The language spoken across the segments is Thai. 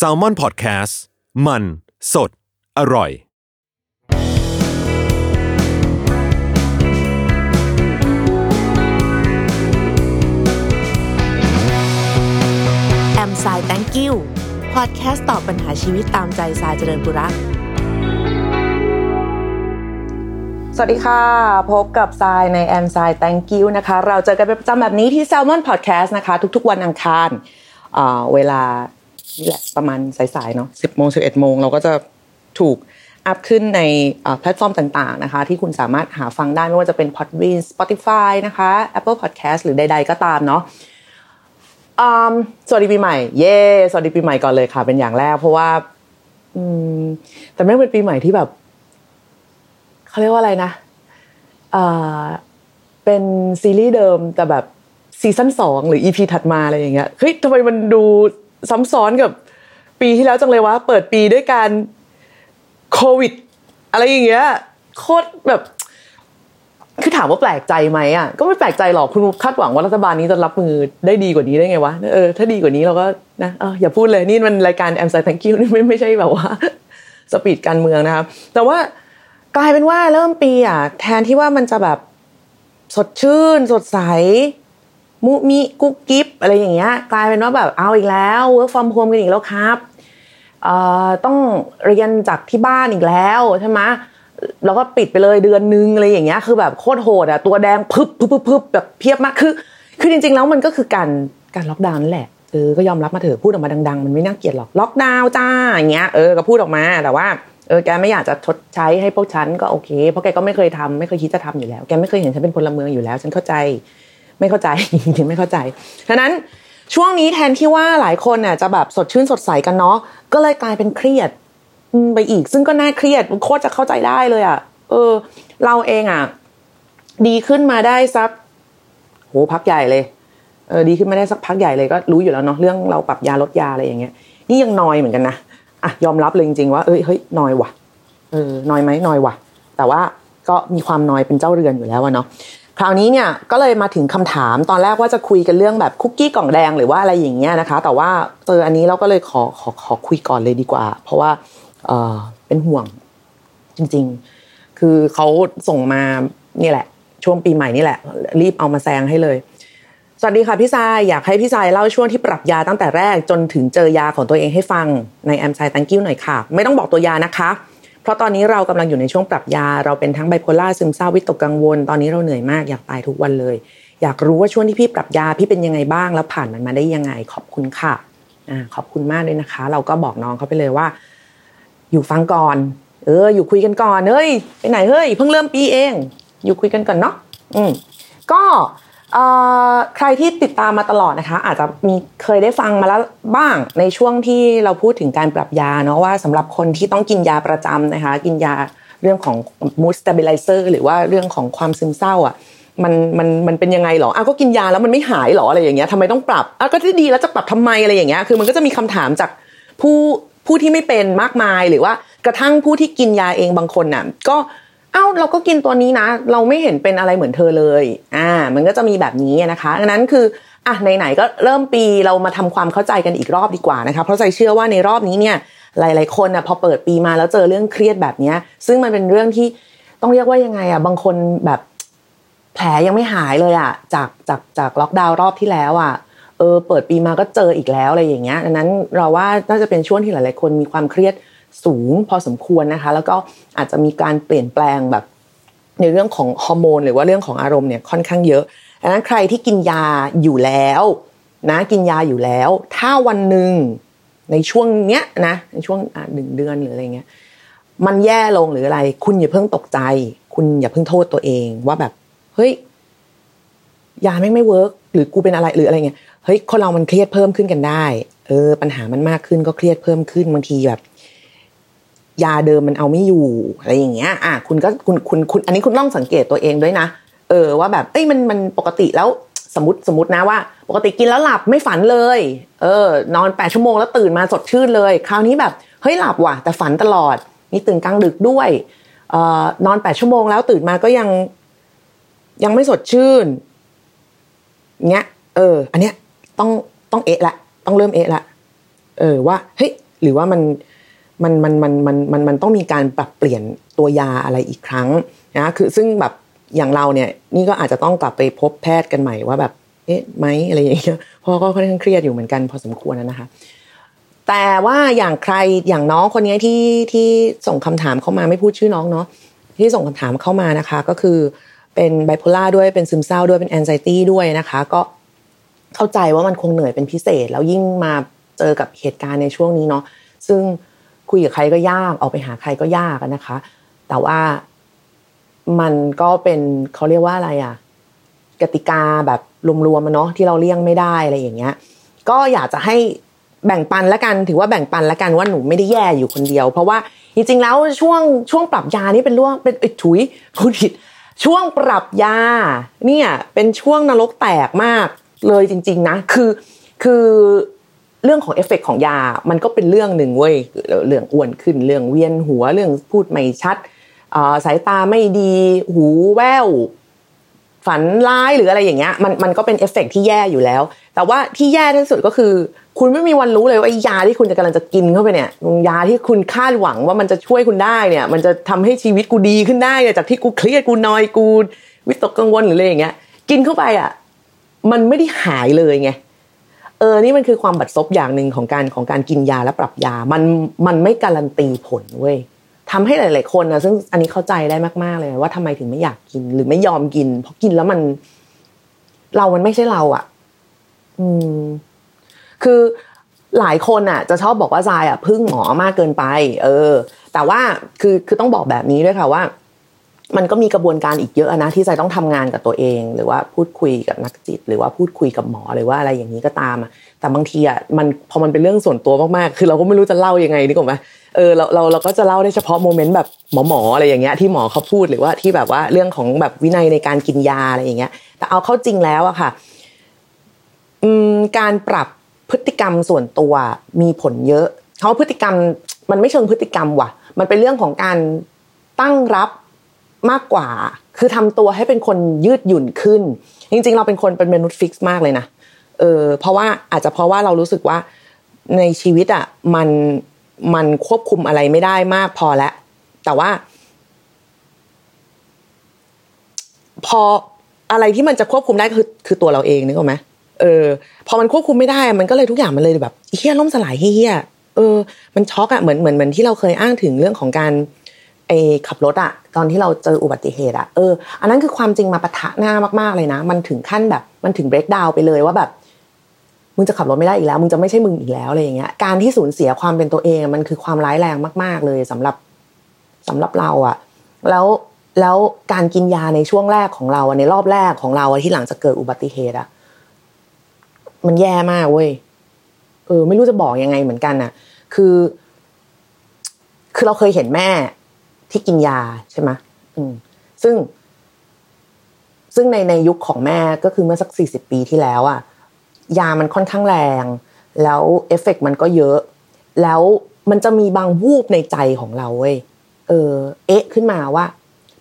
s a l ม o n PODCAST มัน สด อร่อย แอมไซแตงกิวพอดแคสต์ตอบปัญหาชีวิตตามใจสายเจริญบุรักสวัสดีค่ะ พบกับทรายในแอม s าย thank you นะคะ เราเจอกันเป็นประจำแบบนี้ที่ Salmon Podcast นะคะ ทุกๆวันอังคารอ่า เวลานี่แหละประมาณสายๆเนาะ10โมง11โมงเราก็จะถูกอัพขึ้นในแพลตฟอร์มต่างๆนะคะ ที่คุณสามารถหาฟังได้ไม่ว่าจะเป็น Podbean Spotify นะคะ Apple Podcast หรือใดๆก็ตามเนาะสวัสดีปีใหม่ เย้สวัสดีปีใหม่ก่อนเลยค่ะ เป็นอย่างแรก เพราะว่าแต่ไม่เป็นปีใหม่ที่แบบเขาเรียกว่าอะไรนะเป็นซีรีส์เดิมแต่แบบ ซีซั่นสองหรืออีพีถัดมาอะไรอย่างเงี้ยเฮ้ยทำไมมันดูซ้ำซ้อนกับปีที่แล้วจังเลยวะเปิดปีด้วยการโควิด อะไรอย่างเงี้ยโคตรแบบ คือถามว่าแปลกใจไหมอะก็ไม่แปลกใจหรอกคุณคาดหวังว่ารัฐบาลนี้จะรับมือได้ดีกว่านี้ได้ไงวะเออถ้าดีกว่านี้เราก็นะเอออย่าพูดเลยนี่มันรายการแอมไซแ thank you นี่ไม่ไม่ใช่แบบว่าสปีดการเมืองนะครับ แต่ว่ากลายเป็นว่าเริ่มปีอะแทนที่ว่ามันจะแบบสดชื่น สดใส มุ้งมิ้งกุ๊กกิ๊กอะไรอย่างเงี้ยกลายเป็นว่าแบบเอาอีกแล้ว work from home กันอีกแล้วครับต้องเรียนจากที่บ้านอีกแล้วใช่ไหมแล้วก็ปิดไปเลยเดือนนึงอะไรอย่างเงี้ยคือแบบโคตรโหดอะตัวแดงพึบพึบพึบพึบแบบเพียบมากคือ คือจริง ๆ แล้วมันก็คือการการล็อกดาวน์นั่นแหละเออก็ยอมรับมาเถอะพูดออกมาดัง ๆ มันไม่น่าเกลียดหรอกล็อกดาวน์จ้าอย่างเงี้ยเออก็พูดออกมาแต่ว่าเออแกไม่อยากจะชดใช้ให้พวกฉันก็โอเค เพราะแกก็ไม่เคยทำไม่เคยคิดจะทำอยู่แล้ว แกไม่เคยเห็นฉันเป็นพลเมืองอยู่แล้ว ฉันเข้าใจ ไม่เข้าใจจริงไม่เข้าใจฉะนั้นช่วงนี้แทนที่ว่าหลายคนน่ะจะแบบสดชื่นสดใสกันเนาะก็เลยกลายเป็นเครียดไปอีก ซึ่งก็น่าเครียดโคตรจะเข้าใจได้เลยอะ เออ เราเองอะ ดีขึ้นมาได้สักโหพักใหญ่เลยเออดีขึ้นมาได้สักพักใหญ่เลยก็รู้อยู่แล้วเนาะเรื่องเราปรับยาลดยาอะไรอย่างเงี้ยนี่ยังนอยเหมือนกันนะอะยอมรับเลยจริงๆว่าเอ้ยเฮ้ยนอยว่ะเออนอยไหมนอยว่ะ แต่ว่าก็มีความนอยเป็นเจ้าเรือนอยู่แล้วเนาะ คราวนี้เนี่ยก็เลยมาถึงคำถามตอนแรกว่าจะคุยกันเรื่องแบบคุกกี้กล่องแดงหรือว่าอะไรอย่างเงี้ยนะคะ แต่ว่าเจออันนี้เราก็เลยขอขอขอคุยก่อนเลยดีกว่า เพราะว่าเออเป็นห่วงจริง ๆ คือเขาส่งมานี่แหละ ช่วงปีใหม่นี่แหละ รีบเอามาแซงให้เลย สวัสดีค่ะพี่ทรายอยากให้พี่ทรายเล่าช่วงที่ปรับยาตั้งแต่แรกจนถึงเจอยาของตัวเองให้ฟังในแอมไซตังกิ้วหน่อยค่ะ ไม่ต้องบอกตัวยานะคะ ราะตอนนี้เรากำลังอยู่ในช่วงปรับยา เราเป็นทั้งไบโพล่าซึมเศร้าวิตกกังวล ตอนนี้เราเหนื่อยมากอยากตายทุกวันเลย อยากรู้ว่าช่วงที่พี่ปรับยาพี่เป็นยังไงบ้างแล้วผ่านมันมาได้ยังไง ขอบคุณค่ะอ่าขอบคุณมากเลยนะคะ เราก็บอกน้องเขาไปเลยว่า อยู่ฟังก่อน เออ อยู่คุยกันก่อนเฮ้ยไปไหนเฮ้ยเพิ่งเริ่มปีเอง อยู่คุยกันก่อนเนาะอืมก็ ใครที่ติดตามมาตลอดนะคะ อาจจะมีเคยได้ฟังมาแล้วบ้างในช่วงที่เราพูดถึงการปรับยาเนาะว่าสำหรับคนที่ต้องกินยาประจำนะคะ กินยาเรื่องของ mood stabilizer หรือว่าเรื่องของความซึมเศร้าอะมันมันมันเป็นยังไงหรออ้าวก็กินยาแล้วมันไม่หายหรออะไรอย่างเงี้ยทำไมต้องปรับอ้าวก็ที่ดีแล้วจะปรับทำไมอะไรอย่างเงี้ยคือมันก็จะมีคำถามจากผู้ผู้ที่ไม่เป็นมากมายหรือว่ากระทั่งผู้ที่กินยาเองบางคนน่ะก็ เอ้าเราก็กินตัวนี้นะ เราไม่เห็นเป็นอะไรเหมือนเธอเลย อ่า มันก็จะมีแบบนี้นะคะดังนั้นคืออะไหนๆก็เริ่มปีเรามาทำความเข้าใจกันอีกรอบดีกว่านะคะเพราะใจเชื่อว่าในรอบนี้เนี่ย หลาย ๆ คนอะพอเปิดปีมาแล้วเจอเรื่องเครียดแบบเนี้ย ซึ่งมันเป็นเรื่องที่ต้องเรียกว่ายังไงอะบางคนแบบแผลยังไม่หายเลยอะจากจากจากล็อกดาวน์รอบที่แล้วอะเออเปิดปีมาก็เจออีกแล้วอะไรอย่างเงี้ยดังนั้นเราว่าน่าจะเป็นช่วงที่หลาย ๆ คนมีความเครียด สูงพอสมควรนะคะ แล้วก็อาจจะมีการเปลี่ยนแปลงแบบในเรื่องของฮอร์โมน หรือว่าเรื่องของอารมณ์เนี่ยค่อนข้างเยอะดังนั้นใครที่กินยาอยู่แล้วนะกินยาอยู่แล้ว ถ้าวันหนึ่งในช่วงเนี้ยนะในช่วงหนึ่งเดือนหรืออะไรเงี้ยมันแย่ลงหรืออะไร คุณอย่าเพิ่งตกใจ คุณอย่าเพิ่งโทษตัวเองว่าแบบเฮ้ยยาไม่ไม่ work หรือกูเป็นอะไรหรืออะไรเงี้ยเฮ้ยคนเรามันเครียดเพิ่มขึ้นกันได้ เออ ปัญหามันมากขึ้นก็เครียดเพิ่มขึ้นบางทีแบบ ยาเดิมมันเอาไม่อยู่อะไรอย่างเงี้ยอะคุณก็คุณคุณคุณอันนี้คุณต้องสังเกตตัวเองด้วยนะ เออว่าแบบเอ้ยมันมันปกติแล้วสมมติสมมตินะว่า ปกติกินแล้วหลับไม่ฝันเลย เออ นอนแปดชั่วโมงแล้วตื่นมาสดชื่นเลย คราวนี้แบบเฮ้ยหลับว่ะ แต่ฝันตลอดมีตื่นกลางดึกด้วยเอ่อนอนแปดชั่วโมงแล้วตื่นมาก็ยัง ยังไม่สดชื่นเงี้ย เออ อันเนี้ยต้องต้องเอะละ ต้องเริ่มเอะละ เออว่าเฮ้ยหรือว่ามัน มันมันมันมันมันมันต้องมีการปรับเปลี่ยนตัวยาอะไรอีกครั้งนะคือซึ่งแบบอย่างเราเนี่ยนี่ก็อาจจะต้องกลับไปพบแพทย์กันใหม่ว่าแบบเอ๊ะไหมอะไรอย่างเงี้ยพราะก็ค่อนข้างเครียดอยู่เหมือนกันพอสมควรนะคะ แต่ว่าอย่างใครอย่างน้องคนนี้ที่ที่ส่งคำถามเข้ามาไม่พูดชื่อน้องเนาะที่ส่งคำถามเข้ามานะคะ ก็คือเป็นไบโพล่าด้วยเป็นซึมเศร้าด้วยเป็นแอนไซตี้ด้วยนะคะ ก็เข้าใจว่ามันคงเหนื่อยเป็นพิเศษ แล้วยิ่งมาเจอกับเหตุการณ์ในช่วงนี้เนาะซึ่ง คุยกับใครก็ยากออกไปหาใครก็ยากนะคะ แต่ว่ามันก็เป็นเขาเรียกว่าอะไรอะ กติกาแบบรวมๆเนาะที่เราเลี่ยงไม่ได้อะไรอย่างเงี้ย ก็อยากจะให้แบ่งปันละกันถือว่าแบ่งปันละกันว่าหนูไม่ได้แย่อยู่คนเดียว เพราะว่าจริงๆแล้วช่วงช่วงปรับยานี่เป็นร่วงเป็นถุยพูดผิดช่วงปรับยาเนี่ยเป็นช่วงนรกแตกมากเลยจริง ๆ นะ คือคือ เรื่องของเอฟเฟกของยา มันก็เป็นเรื่องหนึ่งเว้ย เรื่องอ้วนขึ้น เรื่องเวียนหัว เรื่องพูดไม่ชัด สายตาไม่ดี หูแว่ว ฝันร้ายหรืออะไรอย่างเงี้ย มันมันก็เป็นเอฟเฟกที่แย่อยู่แล้ว แต่ว่าที่แย่ที่สุดก็คือ คุณไม่มีวันรู้เลยว่ายาที่คุณจะกำลังจะกินเข้าไปเนี่ย ยาที่คุณคาดหวังว่ามันจะช่วยคุณได้เนี่ย มันจะทำให้ชีวิตกูดีขึ้นได้เนี่ยจากที่กูเครียดกูนอยกูวิตกกังวลหรืออะไรอย่างเงี้ย กินเข้าไปอะ มันไม่ได้หายเลยไง เออนี่มันคือความบัดซบอย่างหนึ่งของการของการกินยาและปรับยา มันมันไม่การันตีผลเว้ยทำให้หลาย ๆ คนนะซึ่งอันนี้เข้าใจได้มาก ๆ เลยว่าทำไมถึงไม่อยากกินหรือไม่ยอมกิน เพราะกินแล้วมัน เรามันไม่ใช่เราอะ่ะ อืม คือหลายคนอะ จะชอบบอกว่าทรายอะพึ่งหมอมากเกินไป เออ แต่ว่าคือคือต้องบอกแบบนี้ด้วยค่ะว่า มันก็มีกระบวนการอีกเยอะนะที่ใจต้องทำงานกับตัวเอง หรือว่าพูดคุยกับนักจิต หรือว่าพูดคุยกับหมอหรือว่าอะไรอย่างนี้ก็ตามอะแต่บางทีอะมันพอมันเป็นเรื่องส่วนตัวมากๆ คือเราก็ไม่รู้จะเล่ายังไงนี่กไหมเออเราเราเราก็จะเล่าได้เฉพาะ moment แบบหมอหมออะไรอย่างเงี้ยที่หมอเขาพูดหรือว่าที่แบบว่าเรื่องของแบบวินัยในการกินยาอะไรอย่างเงี้ย แต่เอาเข้าจริงแล้วอะค่ะอืมการปรับพฤติกรรมส่วนตัวมีผลเยอะเขาพฤติกรรมมันไม่เชิงพฤติกรรมว่ะ มันเป็นเรื่องของการตั้งรับ มากกว่า คือทำตัวให้เป็นคนยืดหยุ่นขึ้น จริง ๆ เราเป็นคนเป็นมนุษย์ fix มากเลยนะเออเพราะว่าอาจจะเพราะว่าเรารู้สึกว่าในชีวิตอะมันมันควบคุมอะไรไม่ได้มากพอแล้วแต่ว่า พออะไรที่มันจะควบคุมได้คือคือตัวเราเองนึกออกไหมเออ พอมันควบคุมไม่ได้มันก็เลยทุกอย่างมันเลยแบบเฮี้ยล่มสลายเฮี้ยเออ มันช็อกอะเหมือนเหมือนเหมือนที่เราเคยอ้างถึงเรื่องของการ ไอ้ขับรถอะตอนที่เราเจออุบัติเหตุอะเอออันนั้นคือความจริงมาปะทะหน้ามากๆเลยนะ มันถึงขั้นแบบมันถึงเบรกดาวไปเลยว่าแบบมึงจะขับรถไม่ได้อีกแล้วมึงจะไม่ใช่มึงอีกแล้วอะไรอย่างเงี้ยการที่สูญเสียความเป็นตัวเองมันคือความร้ายแรงมาก ๆ เลยสำหรับสำหรับเราอะแล้วแล้วการกินยาในช่วงแรกของเราในรอบแรกของเราที่หลังจากเกิดอุบัติเหตุอะมันแย่มากเว้ยเออ ไม่รู้จะบอกยังไงเหมือนกันอะคือ คือเราเคยเห็นแม่ ที่กินยาใช่ไหมซึ่ง ซึ่งในในยุคของแม่ก็คือเมื่อสักสี่สิบปีที่แล้วอะยามันค่อนข้างแรง แล้วเอฟเฟกมันก็เยอะ แล้วมันจะมีบางวูบในใจของเราเว้ยเออ เอ๊ะขึ้นมาว่า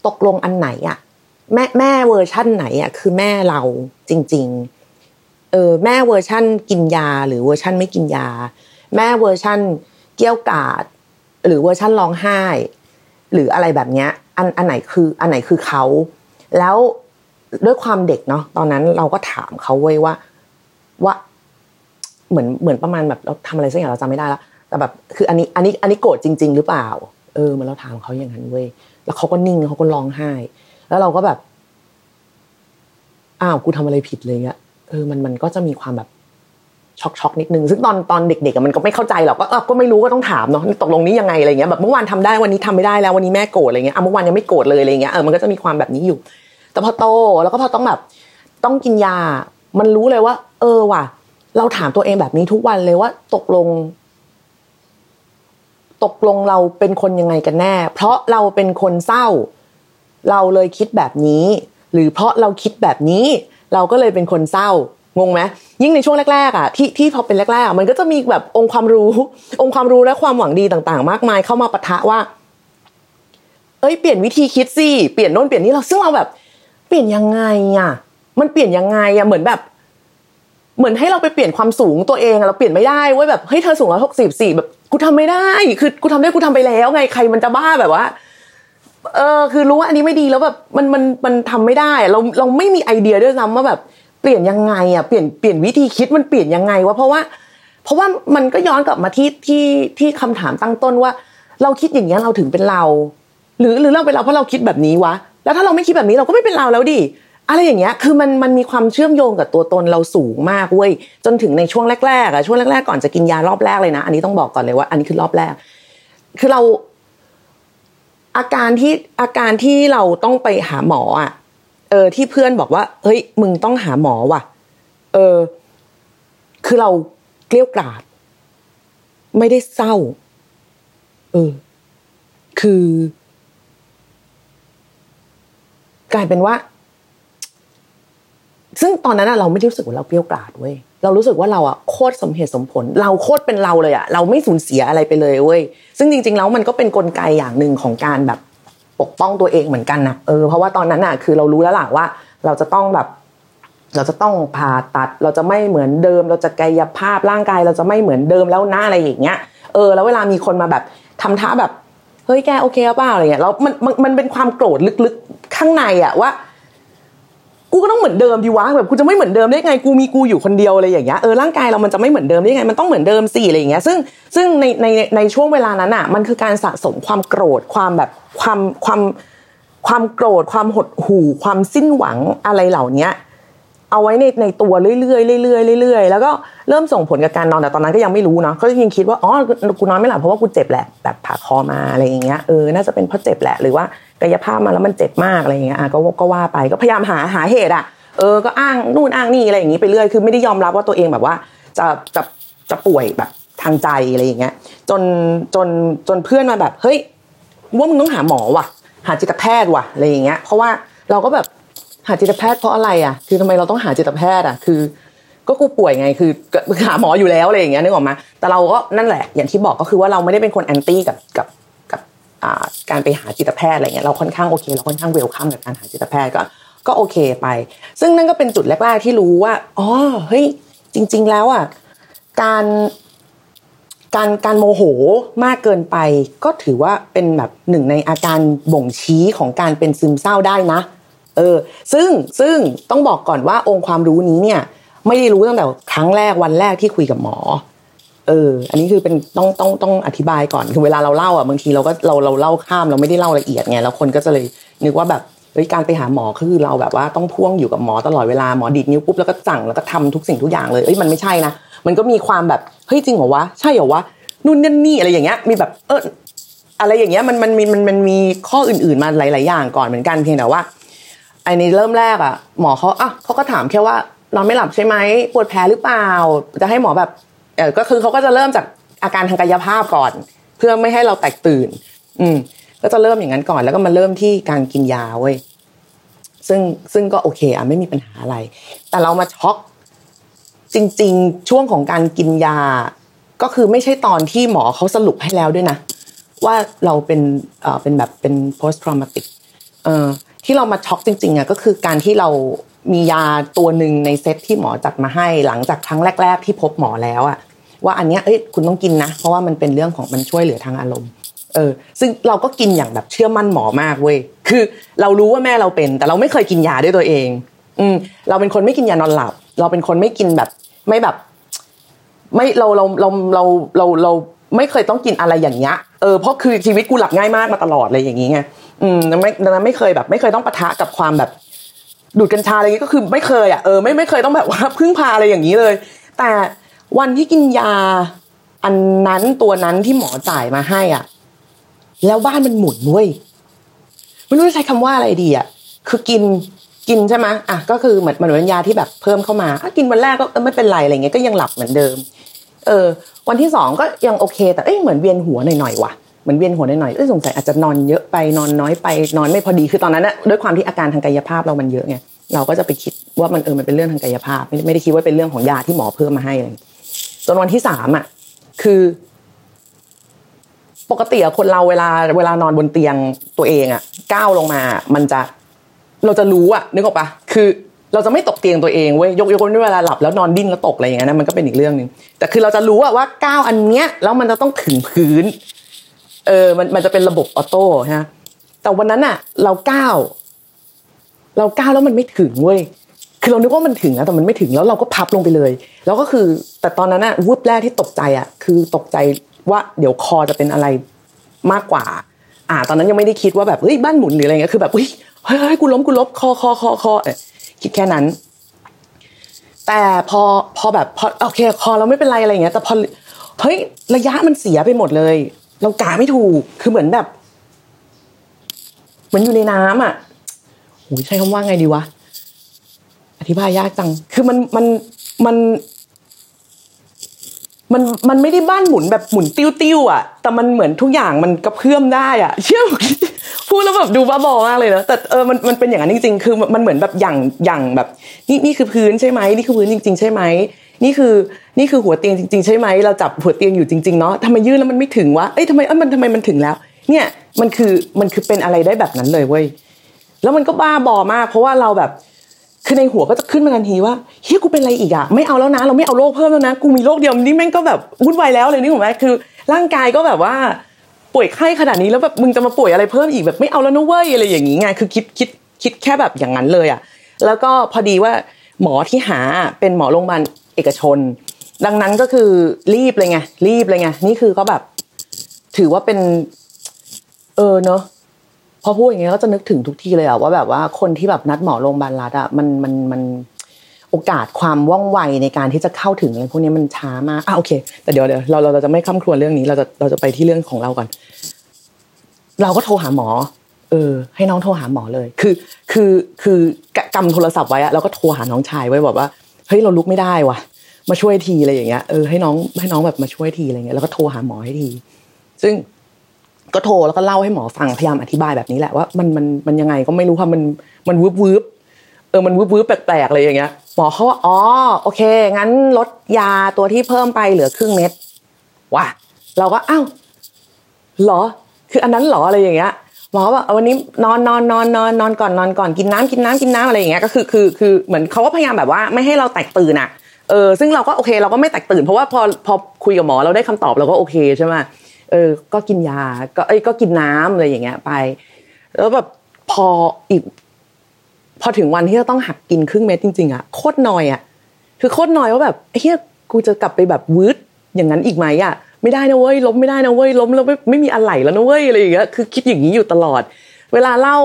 ตกลงอันไหนอะแม่แม่เวอร์ชั่นไหนอะคือแม่เราจริง ๆ เออ แม่เวอร์ชั่นกินยา หรือเวอร์ชั่นไม่กินยา แม่เวอร์ชั่นเกรี้ยวกราดหรือเวอร์ชั่นร้องไห้ หรืออะไรแบบเนี้ยอันอันไหนคืออันไหนคือเขา แล้วด้วยความเด็กเนาะตอนนั้นเราก็ถามเขาไว้ว่าว่าเหมือนเหมือนประมาณแบบเราทำอะไรสักอย่างเราจำไม่ได้แล้วแต่แบบคืออันนี้อันนี้อันนี้โกรธจริง ๆ หรือเปล่า เออมันเราถามเขาอย่างนั้นเว้ยแล้วเขาก็นิ่งเขาก็ร้องไห้ แล้วเราก็แบบอ้าวกูทำอะไรผิดเลยเงี้ยเออมันมันก็จะมีความแบบ ช็อกช็อกนิดนึงซึ่งตอนตอนเด็กๆมันก็ไม่เข้าใจหรอกก็ก็ไม่รู้ก็ต้องถามเนาะตกลงนี้ยังไงอะไรเงี้ยแบบเมื่อวานทำได้วันนี้ทำไม่ได้แล้ววันนี้แม่โกรธอะไรเงี้ยอะเมื่อวานยังไม่โกรธเลยอะไรเงี้ยเออมันก็จะมีความแบบนี้อยู่ แต่พอโตแล้วก็พอต้องแบบต้องกินยา มันรู้เลยว่า เออว่ะ เราถามตัวเองแบบนี้ทุกวันเลยว่า ตกลง ตกลงเราเป็นคนยังไงกันแน่ เพราะเราเป็นคนเศร้า เราเลยคิดแบบนี้ หรือเพราะเราคิดแบบนี้ เราก็เลยเป็นคนเศร้า งงไหมยิ่งในช่วงแรกๆอะที่ที่พอเป็นแรกๆมันก็จะมีแบบองค์ความรู้ องค์ความรู้และความหวังดีต่างๆ มากมายเข้ามาปะทะว่า เอ้ยเปลี่ยนวิธีคิดสิเปลี่ยนโน่นเปลี่ยนนี่เราซึ่งเราแบบ เปลี่ยนยังไงอะ มันเปลี่ยนยังไงอะเหมือนแบบ เหมือนให้เราไปเปลี่ยนความสูงตัวเองเราเปลี่ยนไม่ได้เว้ยแบบเฮ้ยเธอสูงร้อยหกสิบสี่แบบกูทำไม่ได้ คือกูทำได้กูทำไปแล้ว ไงใครมันจะบ้าแบบว่าเออคือรู้ว่าอันนี้ไม่ดีแล้วแบบมันมันมันทำไม่ได้ เราเราไม่มีไอเดียด้วยซ้ำว่าแบบ ปลี่ยนยังไงอะเปลี่ยนเปลี่ยนวิธีคิดมันเปลี่ยนยังไงวะเพราะว่า เพราะว่ามันก็ย้อนกลับมาที่ที่ที่คำถามตั้งต้นว่า เราคิดอย่างนี้ยเราถึงเป็นเรา หรือหรือเราเป็นเราเพราะเราคิดแบบนี้วะ แล้วถ้าเราไม่คิดแบบนี้เราก็ไม่เป็นเราแล้วดิอะไรอย่างเงี้ยคือมันมันมีความเชื่อมโยงกับตัวตนเราสูงมากเว้ยจนถึงในช่วงแรกๆอะช่วงแรกๆก่อนจะกินยารอบแรกเลยนะ อันนี้ต้องบอกก่อนเลยว่า อันนี้คือรอบแรก คือเราอาการที่อาการที่เราต้องไปหาหมออะ เออที่เพื่อนบอกว่า เฮ้ย มึงต้องหาหมอว่ะ เออ คือเราเกลี้ยวกราดไม่ได้เศร้า เออ คือ กลายเป็นว่า ซึ่งตอนนั้นอะเราไม่ได้รู้สึกว่าเราเกลี้ยวกราดเว้ยเรารู้สึกว่าเราอะโคตรสมเหตุสมผล เราโคตรเป็นเราเลยอะเราไม่สูญเสียอะไรไปเลยเว้ยซึ่งจริง ๆ แล้วมันก็เป็นนกลไกอย่างหนึ่งของการแบบ ปกป้องตัวเองเหมือนกันนะเออเพราะว่าตอนนั้นอะคือเรารู้แล้วล่ะว่า เราจะต้องแบบ เราจะต้องผ่าตัดเราจะไม่เหมือนเดิม เราจะกายภาพร่างกาย เราจะไม่เหมือนเดิมแล้วหน้าอะไรอย่างเงี้ยเออ แล้วเวลามีคนมาแบบทำท่าแบบเฮ้ยแกโอเคเปล่าอะไรเงี้ยแล้วมันมันมันเป็นความโกรธลึกๆข้างในอะว่า กูก็ต้องเหมือนเดิมดีวะแบบกูจะไม่เหมือนเดิมได้ไงกูมีกูอยู่คนเดียวอะไรอย่างเงี้ยเออร่างกายเรามันจะไม่เหมือนเดิมได้ไงมันต้องเหมือนเดิมสิอะไรอย่างเงี้ยซึ่งซึ่งในในในช่วงเวลานั้นอะมันคือการสะสมความโกรธความแบบความความความโกรธความหดหู่ความสิ้นหวังอะไรเหล่านี้เอาไว้ในในตัวเรื่อยๆเรื่อยๆเรื่อยๆแล้วก็เริ่มส่งผลกับการนอนแต่ตอนนั้นก็ยังไม่รู้เนาะก็ยังคิดว่าอ๋อกูนอนไม่หลับเพราะว่ากูเจ็บแหละแบบผ่าคอมาอะไรอย่างเงี้ยเออน่าจะเป็นเพราะเจ็บแหละหรือว่า กายภาพมาแล้วมันเจ็บมากอะไรอย่างเงี้ยอะก็ก็ว่าไปก็พยายามหาหาเหตุอะเออก็อ้างนู่นอ้างนี่อะไรอย่างนี้ไปเรื่อยคือไม่ได้ยอมรับว่าตัวเองแบบว่าจะจะจะป่วยแบบทางใจอะไรอย่างเงี้ย จนจนจนเพื่อนมาแบบเฮ้ยว่ามึงต้องหาหมอว่ะ หาจิตแพทย์ว่ะอะไรอย่างเงี้ย เพราะว่าเราก็แบบหาจิตแพทย์เพราะอะไรอะ คือทำไมเราต้องหาจิตแพทย์อะคือ ก็กูป่วยไงคือหาหมออยู่แล้วอะไรอย่างเงี้ยนึกออกมาแต่เราก็นั่นแหละ อย่างที่บอกก็คือว่าเราไม่ได้เป็นคนแอนตี้กับกับ การไปหาจิตแพทย์อะไรเงี้ยเราค่อนข้างโอเคเราค่อนข้างเวลคัมกับการหาจิตแพทย์ก็ก็โอเคไป ซึ่งนั่นก็เป็นจุดแรกๆที่รู้ว่าอ๋อเฮ้ยจริง ๆ แล้วอะการการการโมโหมากเกินไป ก็ถือว่าเป็นแบบหนึ่งในอาการบ่งชี้ของการเป็นซึมเศร้าได้นะเออซึ่งซึ่งต้องบอกก่อนว่าองค์ความรู้นี้เนี่ยไม่ได้รู้ตั้งแต่ครั้งแรกวันแรกที่คุยกับหมอ เออ อันนี้คือเป็นต้องต้องต้องอธิบายก่อนคือเวลาเราเล่าอะบางทีเราก็เราเราเล่าข้ามเราไม่ได้เล่าละเอียดไงแล้วคนก็จะเลยนึกว่าแบบเฮ้ยการไปหาหมอคือเราแบบว่าต้องพ่วงอยู่กับหมอตลอดเวลาหมอดีดนิ้วปุ๊บแล้วก็สั่งแล้วก็ทำทุกสิ่งทุกอย่างเลยเอ้ยมันไม่ใช่นะมันก็มีความแบบเฮ้ยจริงเหรอวะใช่เหรอวะนู่นนั่นนี่อะไรอย่างเงี้ยมีแบบเอออะไรอย่างเงี้ยมันมันมีมันมันมีข้ออื่นๆมาหลาย ๆ อย่างก่อนเหมือนกันเพียงแต่ว่าไอ้ในเริ่มแรกอะหมอเขาอะเขาก็ถามแค่ว่านอนไม่หลับใช่ไหมปวดแผลหรือเปล่า จะให้หมอแบบ เออก็คือเขาก็จะเริ่มจากอาการทางกายภาพก่อน เพื่อไม่ให้เราแตกตื่น อืม ก็จะเริ่มอย่างนั้นก่อน แล้วก็มาเริ่มที่การกินยาเว้ยซึ่งซึ่งก็โอเคอะไม่มีปัญหาอะไร แต่เรามาช็อกจริง ๆ ช่วงของการกินยา ก็คือไม่ใช่ตอนที่หมอเขาสรุปให้แล้วด้วยนะว่าเราเป็นเอ่อเป็นแบบเป็น post traumatic เอ่อที่เรามาช็อกจริงๆอะก็คือการที่เรามียาตัวหนึ่งในเซตที่หมอจัดมาให้หลังจากครั้งแรก ๆ ที่พบหมอแล้วอะ ว่าอันเนี้ยเอ้ยคุณต้องกินนะ เพราะว่ามันเป็นเรื่องของมันช่วยเหลือทางอารมณ์เออซึ่งเราก็กินอย่างแบบเชื่อมั่นหมอมากเว้ยคือเรารู้ว่าแม่เราเป็น แต่เราไม่เคยกินยาด้วยตัวเอง อืมเราเป็นคนไม่กินยานอนหลับ เราเป็นคนไม่กินแบบ ไม่แบบ ไม่เราเราเราเราเราเราไม่เคยต้องกินอะไรอย่างเงี้ยเออเพราะคือชีวิตกูหลับง่ายมากมาตลอดเลยอย่างงี้ไงอืมไม่ดังนั้นไม่เคยแบบ ไม่เคยต้องปะทะกับความแบบ ดูดกัญชาอะไรอย่างงี้ยก็คือไม่เคยอะเออไม่ไม่เคยต้องแบบว่าพึ่งพาอะไรอย่างนี้เลย แต่ วันที่กินยา อันนั้นตัวนั้นที่หมอจ่ายมาให้อะ แล้วบ้านมันหมุนเว้ยไม่รู้จะใช้คำว่าอะไรดีอะคือกินกินใช่ไหมอะก็คือเหมือนมือนเป็นยาที่แบบเพิ่มเข้ามาอะกินวันแรกก็ไม่เป็นไรอะไรเงี้ยก็ยังหลับเหมือนเดิม เออ วันที่สองก็ยังโอเค แต่เอ้ยเหมือนเวียนหัวหน่อยๆว่ะเหมือนเวียนหัวหน่อยๆเอ้ยสงสัยอาจจะนอนเยอะไปนอนน้อยไปนอนไม่พอดีคือตอนนั้นนะด้วยความที่อาการทางกายภาพเรามันเยอะไงเราก็จะไปคิดว่ามันเออมันเป็นเรื่องทางกายภาพ ไม่ไม่ได้คิดว่าเป็นเรื่องของยาที่หมอเพิ่มมาให้เลย จนวันที่สามอะ คือ ปกติอะคนเราเวลาเวลานอนบนเตียงตัวเองอะก้าวลงมา มันจะ เราจะรู้อะนึกออกปะคือเราจะไม่ตกเตียงตัวเองเว้ยยกยกเว้นเวลาหลับแล้วนอนดิ้นแล้วตกอะไรอย่างเงี้ยนะมันก็เป็นอีกเรื่องหนึ่งแต่คือเราจะรู้อะว่าก้าวอันเนี้ยแล้วมันจะต้องถึงพื้น เออ มันมันจะเป็นระบบออโต้ฮะแต่วันนั้นอะเราก้าวเราก้าวแล้วมันไม่ถึงเว้ยคือเรานึกว่ามันถึงนะแต่มันไม่ถึงแล้วเราก็พับลงไปเลย แล้วก็คือ แต่ตอนนั้นอะวูบแรกที่ตกใจอะคือตกใจว่าเดี๋ยวคอจะเป็นอะไรมากกว่า อ่า ตอนนั้นยังไม่ได้คิดว่าแบบเฮ้ยบ้านหมุนหรืออะไรเงี้ยคือแบบเฮ้ยเฮ้ยเฮ้ยกูล้มกูล้มคอคอคอคอเอ้ยคิดแค่นั้น แต่พอพอแบบพอโอเคคอเราไม่เป็นไรอะไรเงี้ย แต่พอเฮ้ยระยะมันเสียไปหมดเลย เรากาไม่ถูกคือเหมือนแบบเหมือนอยู่ในน้ำอะโหใช้คำว่าไงดีวะอธิบายยากจัง คือมันมันมัน มันมันไม่ได้บ้านหมุนแบบหมุนติ้วติ้วอะ แต่มันเหมือนทุกอย่างมันกระเพื่อมได้อะ เชื่อพูดแล้วแบบดูบ้าบอมากเลยนะแต่เออมันมันเป็นอย่างนั้นจริงๆ คือมันเหมือนแบบอย่างอย่างแบบ นี่นี่คือพื้นใช่ไหมนี่คือพื้นจริง ๆ ใช่ไหมนี่คือนี่คือหัวเตียงจริง ๆ ใช่ไหมเราจับหัวเตียงอยู่จริงๆเนาะทำไมยื่นแล้วมันไม่ถึงวะเอ้ยทำไมเอ้ยมันทำไมมันถึงแล้ว เนี่ยมันคือมันคือเป็นอะไรได้แบบนั้นเลยเว้ยแล้วมันก็บ้าบอมาก เพราะว่าเราแบบ คือในหัวก็จะขึ้นมาทันทีว่าเฮ้ยกูเป็นอะไรอีกอะไม่เอาแล้วนะ เราไม่เอาโรคเพิ่มแล้วนะ กูมีโรคเดียวนี่แม่งก็แบบวุ่นวายแล้วเลยนี่ผมว่าคือ ร่างกายก็แบบว่าป่วยไข้ขนาดนี้แล้วแบบมึงจะมาป่วยอะไรเพิ่มอีกแบบไม่เอาแล้วนะเว้ยอะไรอย่างงี้ไงคือคิดคิดคิดแค่แบบอย่างนั้นเลยอะแล้วก็พอดีว่าหมอที่หาเป็นหมอโรงพยาบาลเอกชน ดังนั้นก็คือรีบเลยไงรีบเลยไงนี่คือก็แบบ ถือว่าเป็น เออเนอะ พอพูดอย่างเงี้ยก็จะนึกถึงทุกทีเลยอะว่าแบบว่าคนที่แบบนัดหมอโรงพยาบาลรัฐอะมันมันมันโอกาสความว่องไวในการที่จะเข้าถึงอะไรพวกนี้มันช้ามากอะโอเค แต่เดี๋ยวเดี๋ยวเราเราจะไม่ข้ามครวญเรื่องนี้เราจะเราจะไปที่เรื่องของเราก่อน เราก็โทรหาหมอ เออ ให้น้องโทรหาหมอเลย คือ คือคือกำโทรศัพท์ไว้อะเราก็โทรหาน้องชายไว้บอกว่าเฮ้ยเราลุกไม่ได้ว่ะ มาช่วยทีอะไรอย่างเงี้ยเออให้น้องให้น้องแบบมาช่วยทีอะไรเงี้ยแล้วก็โทรหาหมอให้ที ซึ่ง ก็โทรแล้วก็เล่าให้หมอฟังพยายามอธิบายแบบนี้แหละว่ามันมันมันยังไงก็ไม่รู้ค่ะมันมันวืบวืบเออมันวืบวืบแปลกๆอะไรอย่างเงี้ยหมอเขาว่าอ๋อโอเค งั้นลดยาตัวที่เพิ่มไปเหลือครึ่งเม็ดว่ะเราก็อ้าวหรอ คืออันนั้นหรออะไรอย่างเงี้ยหมอบอกเอาวันนี้นอนนอนนอนนอนนอนก่อนนอนก่อนกินน้ำกินน้ำกินน้ำอะไรอย่างเงี้ยก็คือคือคือเหมือนเขาก็พยายามแบบว่าไม่ให้เราแตกตื่นอะเออซึ่งเราก็โอเค เราก็ไม่แตกตื่น เพราะว่าพอพอคุยกับหมอเราได้คำตอบเราก็โอเคใช่ไหม เออก็กินยาก็เอ้ยก็กินน้ำอะไรอย่างเงี้ยไป แล้วแบบพออีก พอถึงวันที่จะต้องหักกินครึ่งเม็ดจริงๆอะโคตรนอยอะคือโคตรนอยว่าแบบเฮียกูจะกลับไปแบบวืดอย่างนั้นอีกไหมอะไม่ได้นะเว้ยล้มไม่ได้นะเว้ยล้มแล้วไม่ไม่มีอะไรแล้วนะเว้ยอะไรอย่างเงี้ยคือคิดอย่างนี้อยู่ตลอด เวลาเล่า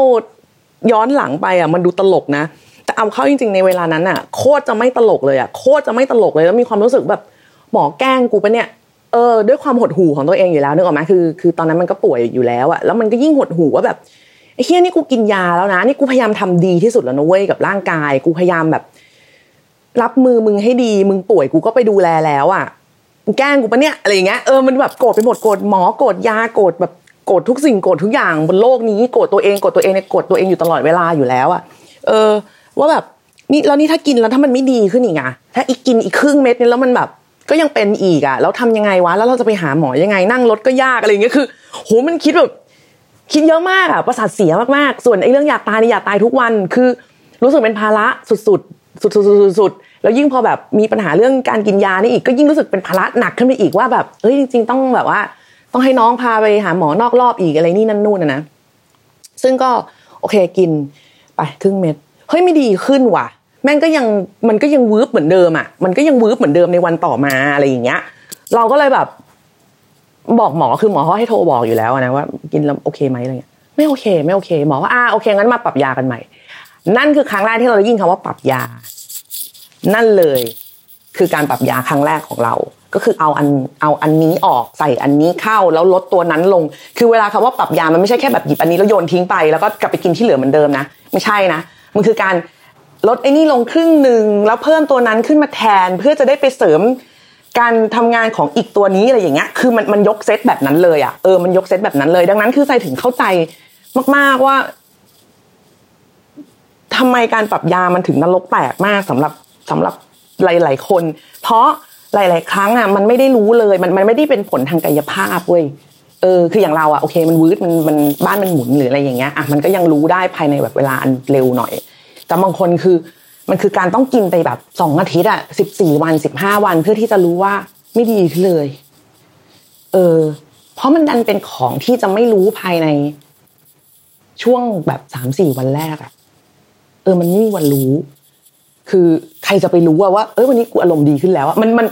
ย้อนหลังไปอะมันดูตลกนะ แต่เอาเข้าจริง ๆ ในเวลานั้นอะโคตรจะไม่ตลกเลยอะโคตรจะไม่ตลกเลยแล้วมีความรู้สึกแบบหมอแกล้งกูปะเนี่ย เออด้วยความหดหู่ของตัวเองอยู่แล้วนึกออกไหมคือคือตอนนั้นมันก็ป่วยอยู่แล้วอะแล้วมันก็ยิ่งหดหู่ว่าแบบไอ้เฮียนี่กูกินยาแล้วนะนี่กูพยายามทำดีที่สุดแล้วนะเว้ยกับร่างกาย กูพยายามแบบ รับมือมึงให้ดี มึงป่วยกูก็ไปดูแลแล้วอะแกล้งกูปะเนี่ยอะไรอย่างเงี้ยเออมันแบบโกรธไปหมดโกรธหมอโกรธยาโกรธแบบโกรธทุกสิ่งโกรธทุกอย่างบนโลกนี้โกรธตัวเองโกรธตัวเองเนี่ยโกรธตัวเองอยู่ตลอดเวลาอยู่แล้วอะเออ ว่าแบบนี่แล้วนี่ถ้ากินแล้วถ้ามันไม่ดีขึ้นอีกอะถ้าอีกกินอีกครึ่งเม็ดนี่แล้วมันแบบ ก็ยังเป็นอีกอะแล้วทำยังไงวะแล้วเราจะไปหาหมอยังไง นั่งรถก็ยากอะไรอย่างเงี้ยคือโหมันคิดแบบคิดเยอะมากอะประสาทเสียมากๆ ส่วนไอ้เรื่องอยากตายนี่อยากตายทุกวันคือ รู้สึกเป็นภาระสุดๆสุดๆๆๆแล้วยิ่งพอแบบมีปัญหาเรื่องการกินยานี่อีกก็ยิ่งรู้สึกเป็นภาระหนักขึ้นไปอีกว่าแบบเฮ้ยจริง ๆ ต้องแบบว่า ต้องให้น้องพาไปหาหมอนอกรอบอีกอะไรนี่นั่นนู่นนะนะซึ่งก็โอเคกินไปครึ่งเม็ดเฮ้ยไม่ดีขึ้นว่ะ แม่งก็ยังมันก็ยังวืบเหมือนเดิมอะ มันก็ยังวืบเหมือนเดิมในวันต่อมาอะไรอย่างเงี้ย เราก็เลยแบบ บอกหมอคือหมอเขาให้โทรบอกอยู่แล้วนะว่า กินแล้วโอเคไหมอะไรเงี้ยไม่โอเค ไม่โอเค หมอว่าอ่าโอเคงั้นมาปรับยากันใหม่ นั่นคือครั้งแรกที่เราได้ยินคำว่าปรับยา นั่นเลย คือการปรับยาครั้งแรกของเรา ก็คือเอาอันเอาอันนี้ออกใส่อันนี้เข้าแล้วลดตัวนั้นลง คือเวลาคำว่าปรับยามันไม่ใช่แค่แบบหยิบอันนี้แล้วโยนทิ้งไปแล้วก็กลับไปกินที่เหลือเหมือนเดิมนะไม่ใช่นะมันคือการ ลดไอ้นี่ลงครึ่งหนึ่งแล้วเพิ่มตัวนั้นขึ้นมาแทนเพื่อจะได้ไปเสริมการทำงานของอีกตัวนี้อะไรอย่างเงี้ย คือมันมันยกเซตแบบนั้นเลยอะ เออ มันยกเซตแบบนั้นเลย ดังนั้นคือใส่ถึงเข้าใจมาก ๆว่าทำไมการปรับยามันถึงนรกแตกมากสำหรับสำหรับหลาย ๆ คน เพราะหลาย ๆ ครั้งอะ มันไม่ได้รู้เลย มันมันไม่ได้เป็นผลทางกายภาพเว้ย เออ คืออย่างเราอะโอเค มันวืดมันมันบ้านมันหมุนหรืออะไรอย่างเงี้ย อะ มันก็ยังรู้ได้ภายในแบบเวลาอันเร็วหน่อย แต่บางคนคือ มันคือการต้องกินไปแบบสองอาทิตย์อะสิบสี่วันสิบห้าวันเพื่อที่จะรู้ว่าไม่ดีเลย เออ เพราะมันดันเป็นของที่จะไม่รู้ภายใน ช่วงแบบสามสี่วันแรกอะเออ มันไม่มีวันรู้ คือใครจะไปรู้ว่าว่าเออวันนี้กูอารมณ์ดีขึ้นแล้วอะมันมัน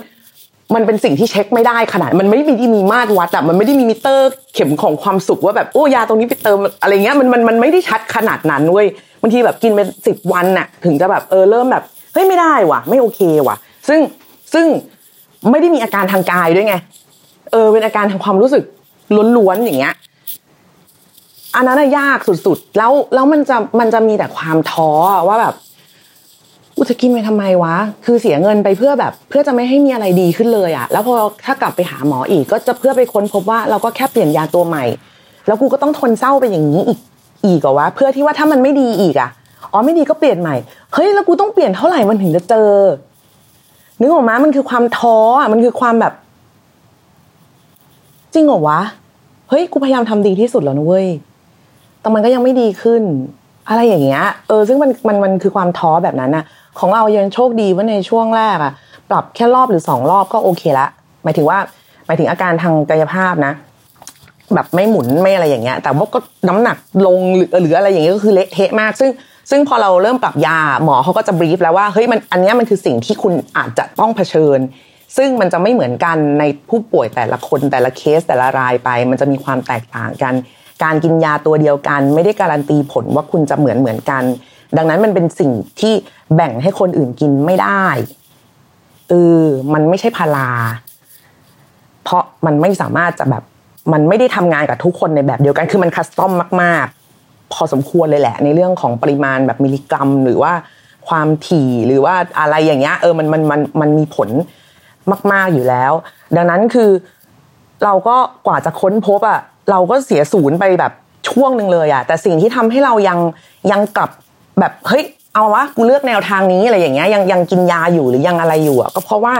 มันเป็นสิ่งที่เช็คไม่ได้ขนาด มันไม่ได้มีมาตรวัดอะมันไม่ได้มีมิเตอร์เข็มของความสุขว่าแบบโอ้ยาตรงนี้ไปเติมอะไรเงี้ยมันมันมันไม่ได้ชัดขนาดนั้นเว้ยบางทีแบบกินเป็นสิบวันน่ะถึงจะแบบเออเริ่มแบบเฮ้ยไม่ได้ว่ะ ไม่โอเคว่ะ ซึ่งซึ่งไม่ได้มีอาการทางกายด้วยไงเออเป็นอาการทางความรู้สึกล้วนๆอย่างเงี้ยอันนั้นยากสุดๆ แล้วแล้วมันจะมันจะมีแต่ความท้อว่าแบบ กูจะกินไปทำไมวะ คือเสียเงินไปเพื่อแบบ เพื่อจะไม่ให้มีอะไรดีขึ้นเลยอะแล้วพอถ้ากลับไปหาหมออีกก็จะเพื่อไปค้นพบว่าเราก็แค่เปลี่ยนยาตัวใหม่ แล้วกูก็ต้องทนเศร้าไปอย่างนี้อีกอีกเหรอวะเพื่อที่ว่าถ้ามันไม่ดีอีกอะอ๋อไม่ดีก็เปลี่ยนใหม่เฮ้ยแล้วกูต้องเปลี่ยนเท่าไหร่มันถึงจะเจอนึกออกมามันคือความท้ออะมันคือความแบบ จริงเหรอวะเฮ้ยกูพยายามทำดีที่สุดแล้วนะเว้ยแต่มันก็ยังไม่ดีขึ้น อะไรอย่างเงี้ยเออซึ่งมันมันมันคือความท้อแบบนั้นอะของเรายังโชคดีว่าในช่วงแรกอะปรับแค่รอบหรือสองรอบก็โอเคละหมายถึงว่าหมายถึงอาการทางกายภาพนะ แบบไม่หมุนไม่อะไรอย่างเงี้ย แต่ว่าก็น้ำหนักลงหรือหรืออะไรอย่างเงี้ยก็คือเละเทะมาก ซึ่งซึ่งพอเราเริ่มปรับยาหมอเขาก็จะบรีฟแล้วว่าเฮ้ยมันอันนี้มันคือสิ่งที่คุณอาจจะต้องเผชิญ ซึ่งมันจะไม่เหมือนกันในผู้ป่วยแต่ละคนแต่ละเคสแต่ละรายไป มันจะมีความแตกต่างกัน การกินยาตัวเดียวกัน ไม่ได้การันตีผลว่าคุณจะเหมือนเหมือนกัน ดังนั้นมันเป็นสิ่งที่แบ่งให้คนอื่นกินไม่ได้เออมันไม่ใช่พาราเพราะมันไม่สามารถจะแบบมันไม่ได้ทำงานกับทุกคนในแบบเดียวกัน คือมันคัสตอมมาก ๆ พอสมควรเลยแหละ ในเรื่องของปริมาณแบบมิลลิกรัม หรือว่าความถี่หรือว่าอะไรอย่างเงี้ยเออมันมันมันมันมีผลมาก ๆอยู่แล้ว ดังนั้นคือ เราก็กว่าจะค้นพบอะเราก็เสียศูนย์ไปแบบช่วงหนึ่งเลยอะแต่สิ่งที่ทำให้เรายังยังกลับแบบเฮ้ยเอาวะกูเลือกแนวทางนี้อะไรอย่างเงี้ยยังยังกินยาอยู่หรือยังอะไรอยู่อะก็เพราะว่า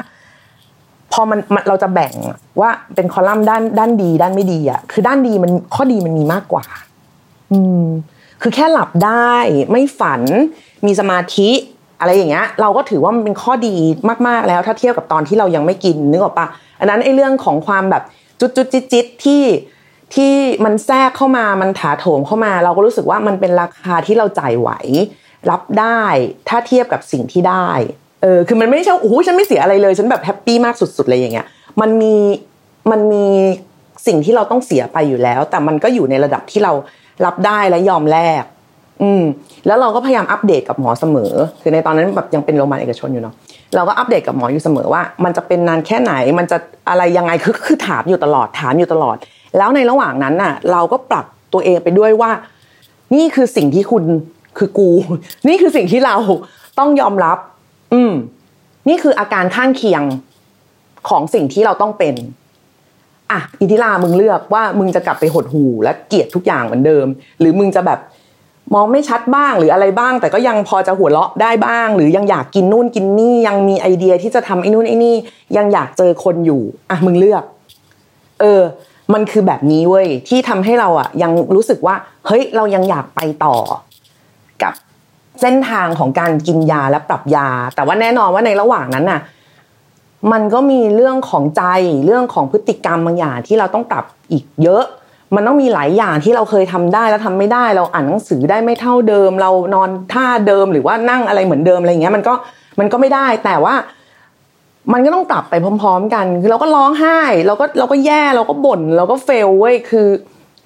พอมันมันเราจะแบ่งว่าเป็นคอลัมน์ด้านด้านดีด้านไม่ดีอะคือด้านดีมันข้อดีมันมีมากกว่า อืม คือแค่หลับได้ไม่ฝันมีสมาธิอะไรอย่างเงี้ยเราก็ถือว่ามันเป็นข้อดีมากๆแล้ว ถ้าเทียบกับตอนที่เรายังไม่กินนึกออกปะอันนั้นไอ้เรื่องของความแบบ จุดจุดจิตจิตที่ที่มันแทรกเข้ามามันถาโถมเข้ามา เราก็รู้สึกว่ามันเป็นราคาที่เราจ่ายไหว รับได้ถ้าเทียบกับสิ่งที่ได้เออคือมันไม่ใช่โอ้โหฉันไม่เสียอะไรเลยฉันแบบ happy มากสุดๆเลยอย่างเงี้ยมันมีมันมีสิ่งที่เราต้องเสียไปอยู่แล้ว แต่มันก็อยู่ในระดับที่เรารับได้และยอมแลกอืมแล้วเราก็พยายามอัปเดตกับหมอเสมอ คือในตอนนั้นแบบยังเป็นโรงพยาบาลเอกชนอยู่เนาะ เราก็อัปเดตกับหมออยู่เสมอว่า มันจะเป็นนานแค่ไหนมันจะอะไรยังไงคือคือถามอยู่ตลอดถามอยู่ตลอด แล้วในระหว่างนั้นน่ะ เราก็ปรับตัวเองไปด้วยว่า นี่คือสิ่งที่คุณคือกู นี่คือสิ่งที่เราต้องยอมรับ อืม นี่คืออาการข้างเคียงของสิ่งที่เราต้องเป็นอะอิทิลามึงเลือกว่ามึงจะกลับไปหดหูและเกลียดทุกอย่างเหมือนเดิม หรือมึงจะแบบ มองไม่ชัดบ้างหรืออะไรบ้าง แต่ก็ยังพอจะหัวเราะได้บ้าง หรือยังอยากกินนู่นกินนี่ยังมีไอเดียที่จะทำไอ้นู่นไอ้นี่ ยังอยากเจอคนอยู่ อะมึงเลือก เออ มันคือแบบนี้เว้ยที่ทำให้เราอะ ยังรู้สึกว่า เฮ้ย เรายังอยากไปต่อ กับเส้นทางของการกินยาและปรับยา แต่ว่าแน่นอนว่าในระหว่างนั้นน่ะ มันก็มีเรื่องของใจเรื่องของพฤติกรรมบางอย่างที่เราต้องปรับอีกเยอะ มันต้องมีหลายอย่างที่เราเคยทำได้แล้วทำไม่ได้ เราอ่านหนังสือได้ไม่เท่าเดิม เรานอนท่าเดิมหรือว่านั่งอะไรเหมือนเดิมอะไรเงี้ย มันก็มันก็ไม่ได้ แต่ว่ามันก็ต้องปรับไปพร้อม ๆ กัน คือเราก็ร้องไห้ เราก็เราก็แย่เราก็บ่นเราก็เฟลเว้ยคือ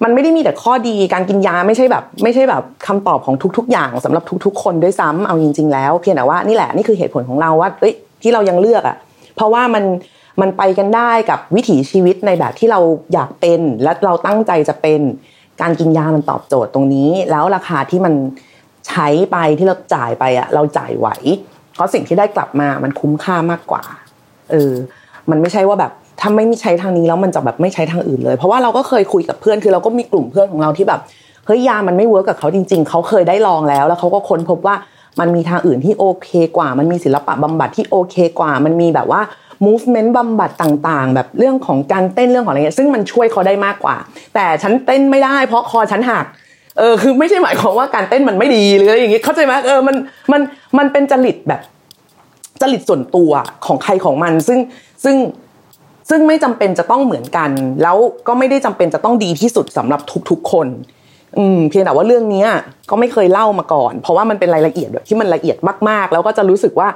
มันไม่ได้มีแต่ข้อดีการกินยาไม่ใช่แบบ ไม่ใช่แบบคำตอบของทุก ๆ อย่างสำหรับทุก ๆ คนด้วยซ้ำเอาจริง ๆ แล้วเพียงแต่ว่านี่แหละนี่คือเหตุผลของเราว่าเอ้ยที่เรายังเลือกอะ เพราะว่ามัน มันไปกันได้กับวิถีชีวิตในแบบที่เราอยากเป็น และเราตั้งใจจะเป็นการกินยามันตอบโจทย์ตรงนี้ แล้วราคาที่มันใช้ไปที่เราจ่ายไปอะเราจ่ายไหว เพราะสิ่งที่ได้กลับมามันคุ้มค่ามากกว่าเออมันไม่ใช่ว่าแบบถ้าไม่มีใช้ทางนี้แล้วมันจะแบบไม่ใช้ทางอื่นเลย เพราะว่าเราก็เคยคุยกับเพื่อนคือเราก็มีกลุ่มเพื่อนของเราที่แบบเฮ้ยยามันไม่ work กับเขาจริง ๆ เขาเคยได้ลองแล้ว แล้วเขาก็ค้นพบว่ามันมีทางอื่นที่โอเคกว่า มันมีศิลปะบำบัดที่โอเคกว่า มันมีแบบว่า movement บำบัดต่างๆ แบบเรื่องของการเต้นเรื่องของอะไรเงี้ยซึ่งมันช่วยเขาได้มากกว่า แต่ฉันเต้นไม่ได้เพราะคอฉันหักเออคือไม่ใช่หมายความว่าการเต้นมันไม่ดีหรืออะไรอย่างงี้เข้าใจไหมเออมันมันมันเป็นจริตแบบจริตส่วนตัวของใครของมัน ซึ่งซึ่งซึ่งไม่จำเป็นจะต้องเหมือนกัน แล้วก็ไม่ได้จำเป็นจะต้องดีที่สุดสำหรับทุกๆคน อืมเพียงแต่ว่าเรื่องเนี้ยก็ไม่เคยเล่ามาก่อน เพราะว่ามันเป็นรายละเอียดแบบที่มันละเอียดมากๆ แล้วก็จะรู้สึกว่า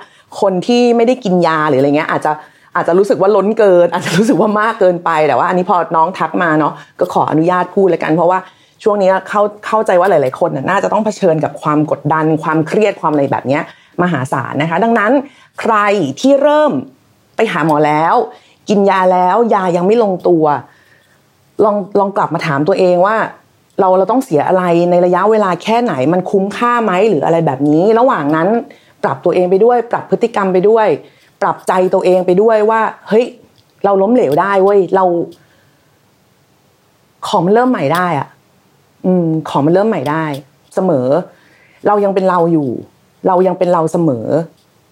คนที่ไม่ได้กินยาหรืออะไรเงี้ยอาจจะอาจจะรู้สึกว่าล้นเกิน อาจจะรู้สึกว่ามากเกินไปแต่ว่า อันนี้พอน้องทักมาเนาะก็ขออนุญาตพูดเลยกัน เพราะว่าช่วงนี้เข้าเข้าใจว่าหลาย ๆ คนน่ะน่าจะต้องเผชิญกับความกดดัน ความเครียดความอะไรแบบเนี้ยมหาศาลนะคะ ดังนั้นใครที่เริ่มไปหาหมอแล้ว กินยาแล้วยายังไม่ลงตัว ลองลองกลับมาถามตัวเองว่า เราเราต้องเสียอะไรในระยะเวลาแค่ไหนมันคุ้มค่าไหมหรืออะไรแบบนี้ ระหว่างนั้นปรับตัวเองไปด้วย ปรับพฤติกรรมไปด้วย ปรับใจตัวเองไปด้วยว่า เฮ้ย เราล้มเหลวได้เว้ยเรา ของมันเริ่มใหม่ได้อะอืม ของมันเริ่มใหม่ได้ เสมอ เรายังเป็นเราอยู่ เรายังเป็นเราเสมอ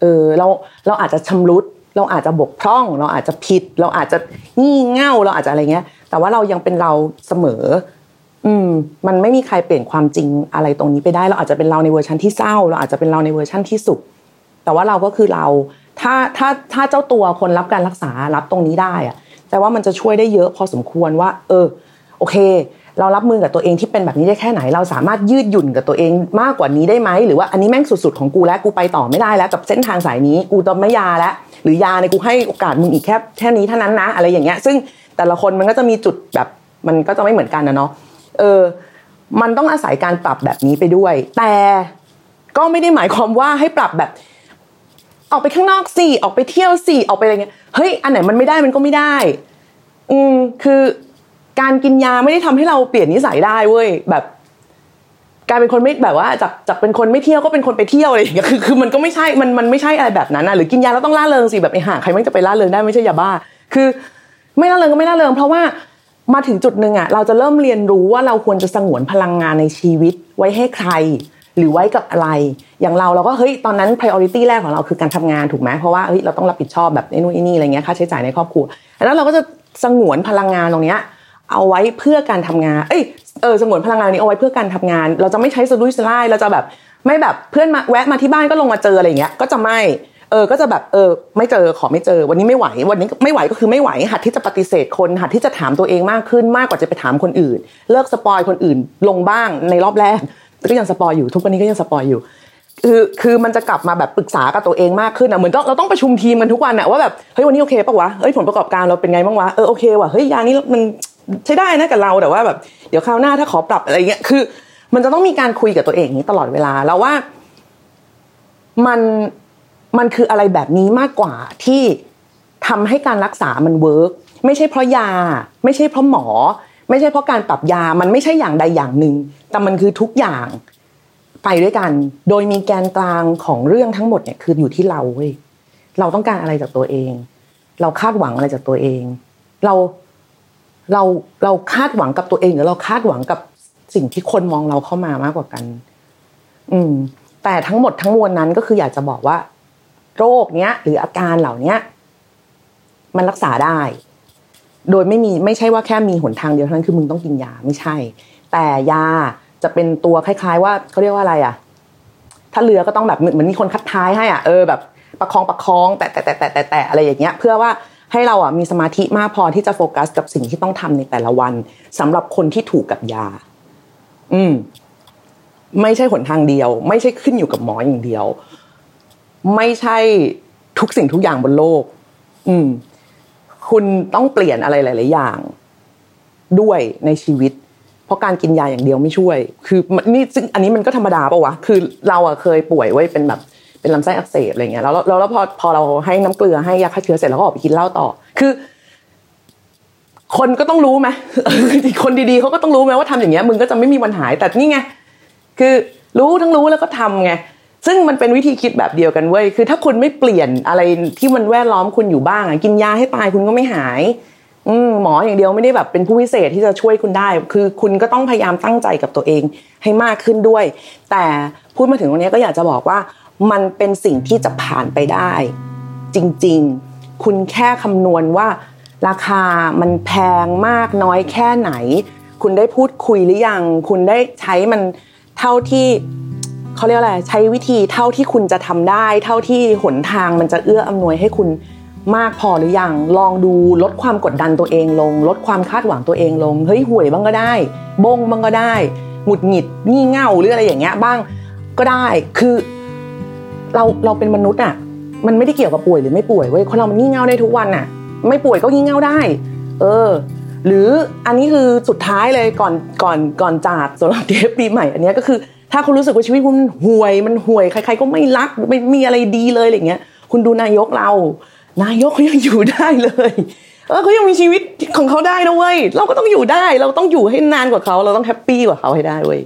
เออ เราเราอาจจะชำรุด เราอาจจะบกพร่อง เราอาจจะผิด เราอาจจะงี่เง่าเราอาจจะอะไรเงี้ย แต่ว่าเรายังเป็นเราเสมอ อืมมันไม่มีใครเปลี่ยนความจริงอะไรตรงนี้ไปได้ เราอาจจะเป็นเราในเวอร์ชันที่เศร้า เราอาจจะเป็นเราในเวอร์ชันที่สุข แต่ว่าเราก็คือเรา ถ้าถ้าถ้าเจ้าตัวคนรับการรักษารับตรงนี้ได้อะแต่ว่ามันจะช่วยได้เยอะพอสมควรว่า เออ โอเค เรารับมือกับตัวเองที่เป็นแบบนี้ได้แค่ไหน เราสามารถยืดหยุ่นกับตัวเองมากกว่านี้ได้ไหมหรือว่าอันนี้แม่งสุดๆของกูแล้วกูไปต่อไม่ได้แล้ว กับเส้นทางสายนี้กูต้องไม่ยาแล้วหรือยาในกูให้โอกาสมึงอีกแค่แค่นี้เท่านั้นนะอะไรอย่างเงี้ย ซึ่งแต่ละคนมันก็จะมีจุดแบบมันก็จะไม่เหมือนกันนะเนาะ เออ มันต้องอาศัยการปรับแบบนี้ไปด้วย แต่ก็ไม่ได้หมายความว่าให้ปรับแบบ ออกไปข้างนอกสิออกไปเที่ยวสิออกไปอะไรเงี้ยเฮ้ยอันไหนมันไม่ได้มันก็ไม่ได้ อืมคือการกินยาไม่ได้ทำให้เราเปลี่ยนนิสัยได้เว้ยแบบกลายเป็นคนไม่แบบว่าจากจากเป็นคนไม่เที่ยวก็เป็นคนไปเที่ยวอะไรอย่างเงี้ยคือคือมันก็ไม่ใช่มันมันไม่ใช่อะไรแบบนั้นนะหรือกินยาแล้วต้องล่าเริงสิแบบไอ้ห่าใครไม่จะไปล่าเริงได้ไม่ใช่ยาบ้า คือ ไม่ล่าเริงก็ไม่ล่าเริงเพราะว่า มาถึงจุดหนึ่งอะเราจะเริ่มเรียนรู้ว่าเราควรจะสงวนพลังงานในชีวิต ไว้ให้ใคร หรือไว้กับอะไร อย่างเราเราก็เฮ้ยตอนนั้น priority แรกของเราคือการทำงานถูกไหมเพราะว่าเฮ้ยเราต้องรับผิดชอบแบบไอ้นู่นไอ้นี่อะไรเงี้ยค่าใช้จ่ายในครอบครัว แล้วเราก็จะสงวนพลังงานตรงเนี้ยเอาไว้เพื่อการทำงาน เอ้ยเออสงวนพลังงานนี้เอาไว้เพื่อการทำงาน เราจะไม่ใช้สลุยสไลด์เราจะแบบไม่แบบเพื่อนมาแวะมาที่บ้านก็ลงมาเจออะไรเงี้ยก็จะไม่ เออก็จะแบบเออไม่เจอขอไม่เจอ วันนี้ไม่ไหว วันนี้ไม่ไหวก็คือไม่ไหว หัดที่จะปฏิเสธคน หัดที่จะถามตัวเองมากขึ้นมากกว่าจะไปถามคนอื่น เลิก spoil คนอื่นลงบ้างในรอบแรกก็ยัง spoil อยู่ทุกวันนี้ก็ยัง spoil อยู่คือคือมันจะกลับมาแบบปรึกษากับตัวเองมากขึ้นอะเหมือนเราต้องประชุมทีมกันทุกวันอะว่าแบบเฮ้ยวันนี้โอเคปะวะเฮ้ยผลประกอบการเราเป็นไงบ้างวะเออโอเคว่ะเฮ้ยยานี้มันใช้ได้นะกับเราแต่ว่าแบบเดี๋ยวคราวหน้าถ้าขอปรับอะไรเงี้ยคือ มันจะต้องมีการคุยกับตัวเองอย่างนี้ตลอดเวลาแล้วว่า มัน มันคืออะไรแบบนี้มากกว่าที่ทำให้การรักษามัน work ไม่ใช่เพราะยา ไม่ใช่เพราะหมอ ไม่ใช่เพราะการปรับยามันไม่ใช่อย่างใดอย่างหนึ่ง แต่มันคือทุกอย่างไปด้วยกัน โดยมีแกนกลางของเรื่องทั้งหมดเนี่ยคืออยู่ที่เราเว้ยเราต้องการอะไรจากตัวเอง เราคาดหวังอะไรจากตัวเอง เราเราเราคาดหวังกับตัวเองหรือเราคาดหวังกับสิ่งที่คนมองเราเข้ามามากกว่ากัน อืม แต่ทั้งหมดทั้งมวลนั้นก็คืออยากจะบอกว่า โรคเนี้ยหรืออาการเหล่าเนี้ยมันรักษาได้ โดยไม่มีไม่ใช่ว่าแค่มีหนทางเดียวเท่านั้นคือมึงต้องกินยาไม่ใช่ แต่ยาจะเป็นตัวคล้ายๆ ว่าเขาเรียกว่าอะไรอะ ถ้าเรือก็ต้องแบบเหมือนมีคนคัดท้ายให้อะเออแบบประคองประคองแต่แต่แต่แต่แต่แต่อะไรอย่างเงี้ย เพื่อว่าให้เราอะมีสมาธิมากพอที่จะโฟกัสกับสิ่งที่ต้องทำในแต่ละวันสำหรับคนที่ถูกกับยา อืม ไม่ใช่หนทางเดียว ไม่ใช่ขึ้นอยู่กับหมออย่างเดียว ไม่ใช่ทุกสิ่งทุกอย่างบนโลก อืม คุณต้องเปลี่ยนอะไรหลาย ๆ อย่าง ด้วยในชีวิต เพราะการกินยาอย่างเดียวไม่ช่วย คือนี่ซึ่งอันนี้มันก็ธรรมดาปะวะ คือเราอะเคยป่วยไว้เป็นแบบเป็นลำไส้อักเสบอะไรเงี้ย แล้วแล้วแล้วพอพอเราให้น้ำเกลือให้ยาฆ่าเชื้อเสร็จแล้วก็ออกไปกินเหล้าต่อ คือ คนก็ต้องรู้ไหมคนดี ๆเขาก็ต้องรู้ไหมว่าทำอย่างเงี้ยมึงก็จะไม่มีวันหาแต่นี่ไงคือรู้ทั้งรู้แล้วก็ทำไง ซึ่งมันเป็นวิธีคิดแบบเดียวกันเว้ยคือถ้าคุณไม่เปลี่ยนอะไรที่มันแวดล้อมคุณอยู่บ้างกินยาให้ตายคุณก็ไม่หาย อืหมออย่างเดียวไม่ได้แบบเป็นผู้พิเศษที่จะช่วยคุณได้ คือคุณก็ต้องพยายามตั้งใจกับตัวเองให้มากขึ้นด้วย แต่พูดมาถึงตรงนี้ก็อยากจะบอกว่า มันเป็นสิ่งที่จะผ่านไปได้ จริงๆ คุณแค่คำนวณว่า ราคามันแพงมากน้อยแค่ไหน คุณได้พูดคุยหรือยัง คุณได้ใช้มันเท่าที่ เขาเรียกอะไรใช้วิธีเท่าที่คุณจะทำได้ เท่าที่หนทางมันจะเอื้ออำนวยให้คุณมากพอหรือยังลองดูลดความกดดันตัวเองลง ลดความคาดหวังตัวเองลงเฮ้ยห่วยบ้างก็ได้บงบ้างก็ได้หงุดหงิดงี่เง่าหรืออะไรอย่างเงี้ยบ้างก็ได้คือ เราเราเป็นมนุษย์อะมันไม่ได้เกี่ยวกับป่วยหรือไม่ป่วยเว้ยคนเรามันงี่เง่าได้ทุกวันอะ ไม่ป่วยก็งี่เง่าได้ เออ หรืออันนี้คือสุดท้ายเลยก่อนก่อนก่อนจากสำหรับเทปปีใหม่ อันนี้ก็คือ ถ้าคุณรู้สึกว่าชีวิตคุณห่วยมันห่วยใคร ๆ ก็ไม่รักไม่มีอะไรดีเลยอะไรเงี้ย คุณดูนายกเรา นายกเขายังอยู่ได้เลยเออเขายังมีชีวิตของเขาได้นะเว้ยเราก็ต้องอยู่ได้ เราต้องอยู่ให้นานกว่าเขา เราต้องแฮปปี้กว่าเขาให้ได้เว้ย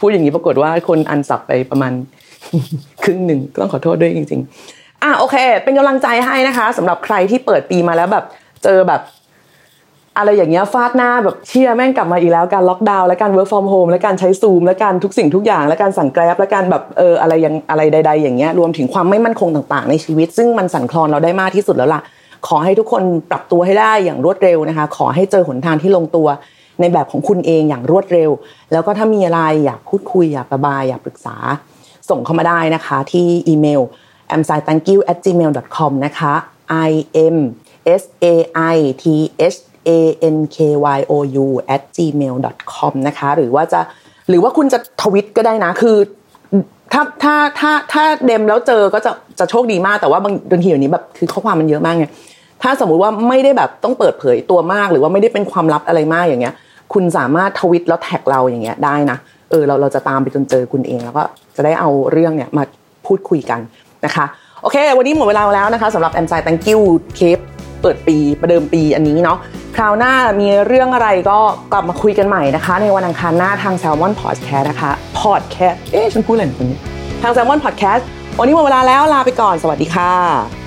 พูดอย่างนี้ปรากฏว่าคนอันสับไปประมาณครึ่งหนึ่งต้องขอโทษด้วยจริง ๆ อะโอเค เป็นกำลังใจให้นะคะสำหรับใครที่เปิดปีมาแล้วแบบ เจอแบบ อะไรอย่างเงี้ยฟาดหน้าแบบเชี่ยแม่งกลับมาอีกแล้วการล็อกดาวน์และการ work from home และการใช้ซูมและการทุกสิ่งทุกอย่าง และการสั่งแกร็บและการแบบเอออะไรยังอะไรใด ๆ อย่างเงี้ยรวมถึงความไม่มั่นคงต่างๆ ในชีวิต ซึ่งมันสั่นคลอนเราได้มากที่สุดแล้วล่ะ ขอให้ทุกคนปรับตัวให้ได้อย่างรวดเร็วนะคะ ขอให้เจอหนทางที่ลงตัวในแบบของคุณเองอย่างรวดเร็ว แล้วก็ถ้ามีอะไรอยากพูดคุยอยากระบายอยากปรึกษา ส่งเข้ามาได้นะคะที่อีเมล a m s i t h a n k y o u gmail com นะคะ i m s a i t h a n k y o u at gmail com นะคะ หรือว่าจะหรือว่าคุณจะทวิตก็ได้นะ คือถ้าถ้าถ้าถ้าเดมแล้วเจอก็จะจะโชคดีมากแต่ว่าบางบางทีอย่างนี้แบบคือข้อความมันเยอะมากไงถ้าสมมุติว่าไม่ได้แบบต้องเปิดเผยตัวมากหรือว่าไม่ได้เป็นความลับอะไรมากอย่างเงี้ย คุณสามารถทวิตแล้วแท็กเราอย่างเงี้ยได้นะเออเราเราจะตามไปจนเจอคุณเองแล้วก็จะได้เอาเรื่องเนี่ยมาพูดคุยกันนะคะโอเค วันนี้หมดเวลาแล้วนะคะสำหรับแอมไซ thank you เคปเปิดปีประเดิมปีอันนี้เนาะ คราวหน้ามีเรื่องอะไรก็กลับมาคุยกันใหม่นะคะ ในวันอังคารหน้าทาง Salmon Podcast นะคะ Podcast เอ๊ะฉันพูดอะไรของคุณเนี่ยทาง Salmon Podcast วันนี้หมดเวลาแล้วลาไปก่อนสวัสดีค่ะ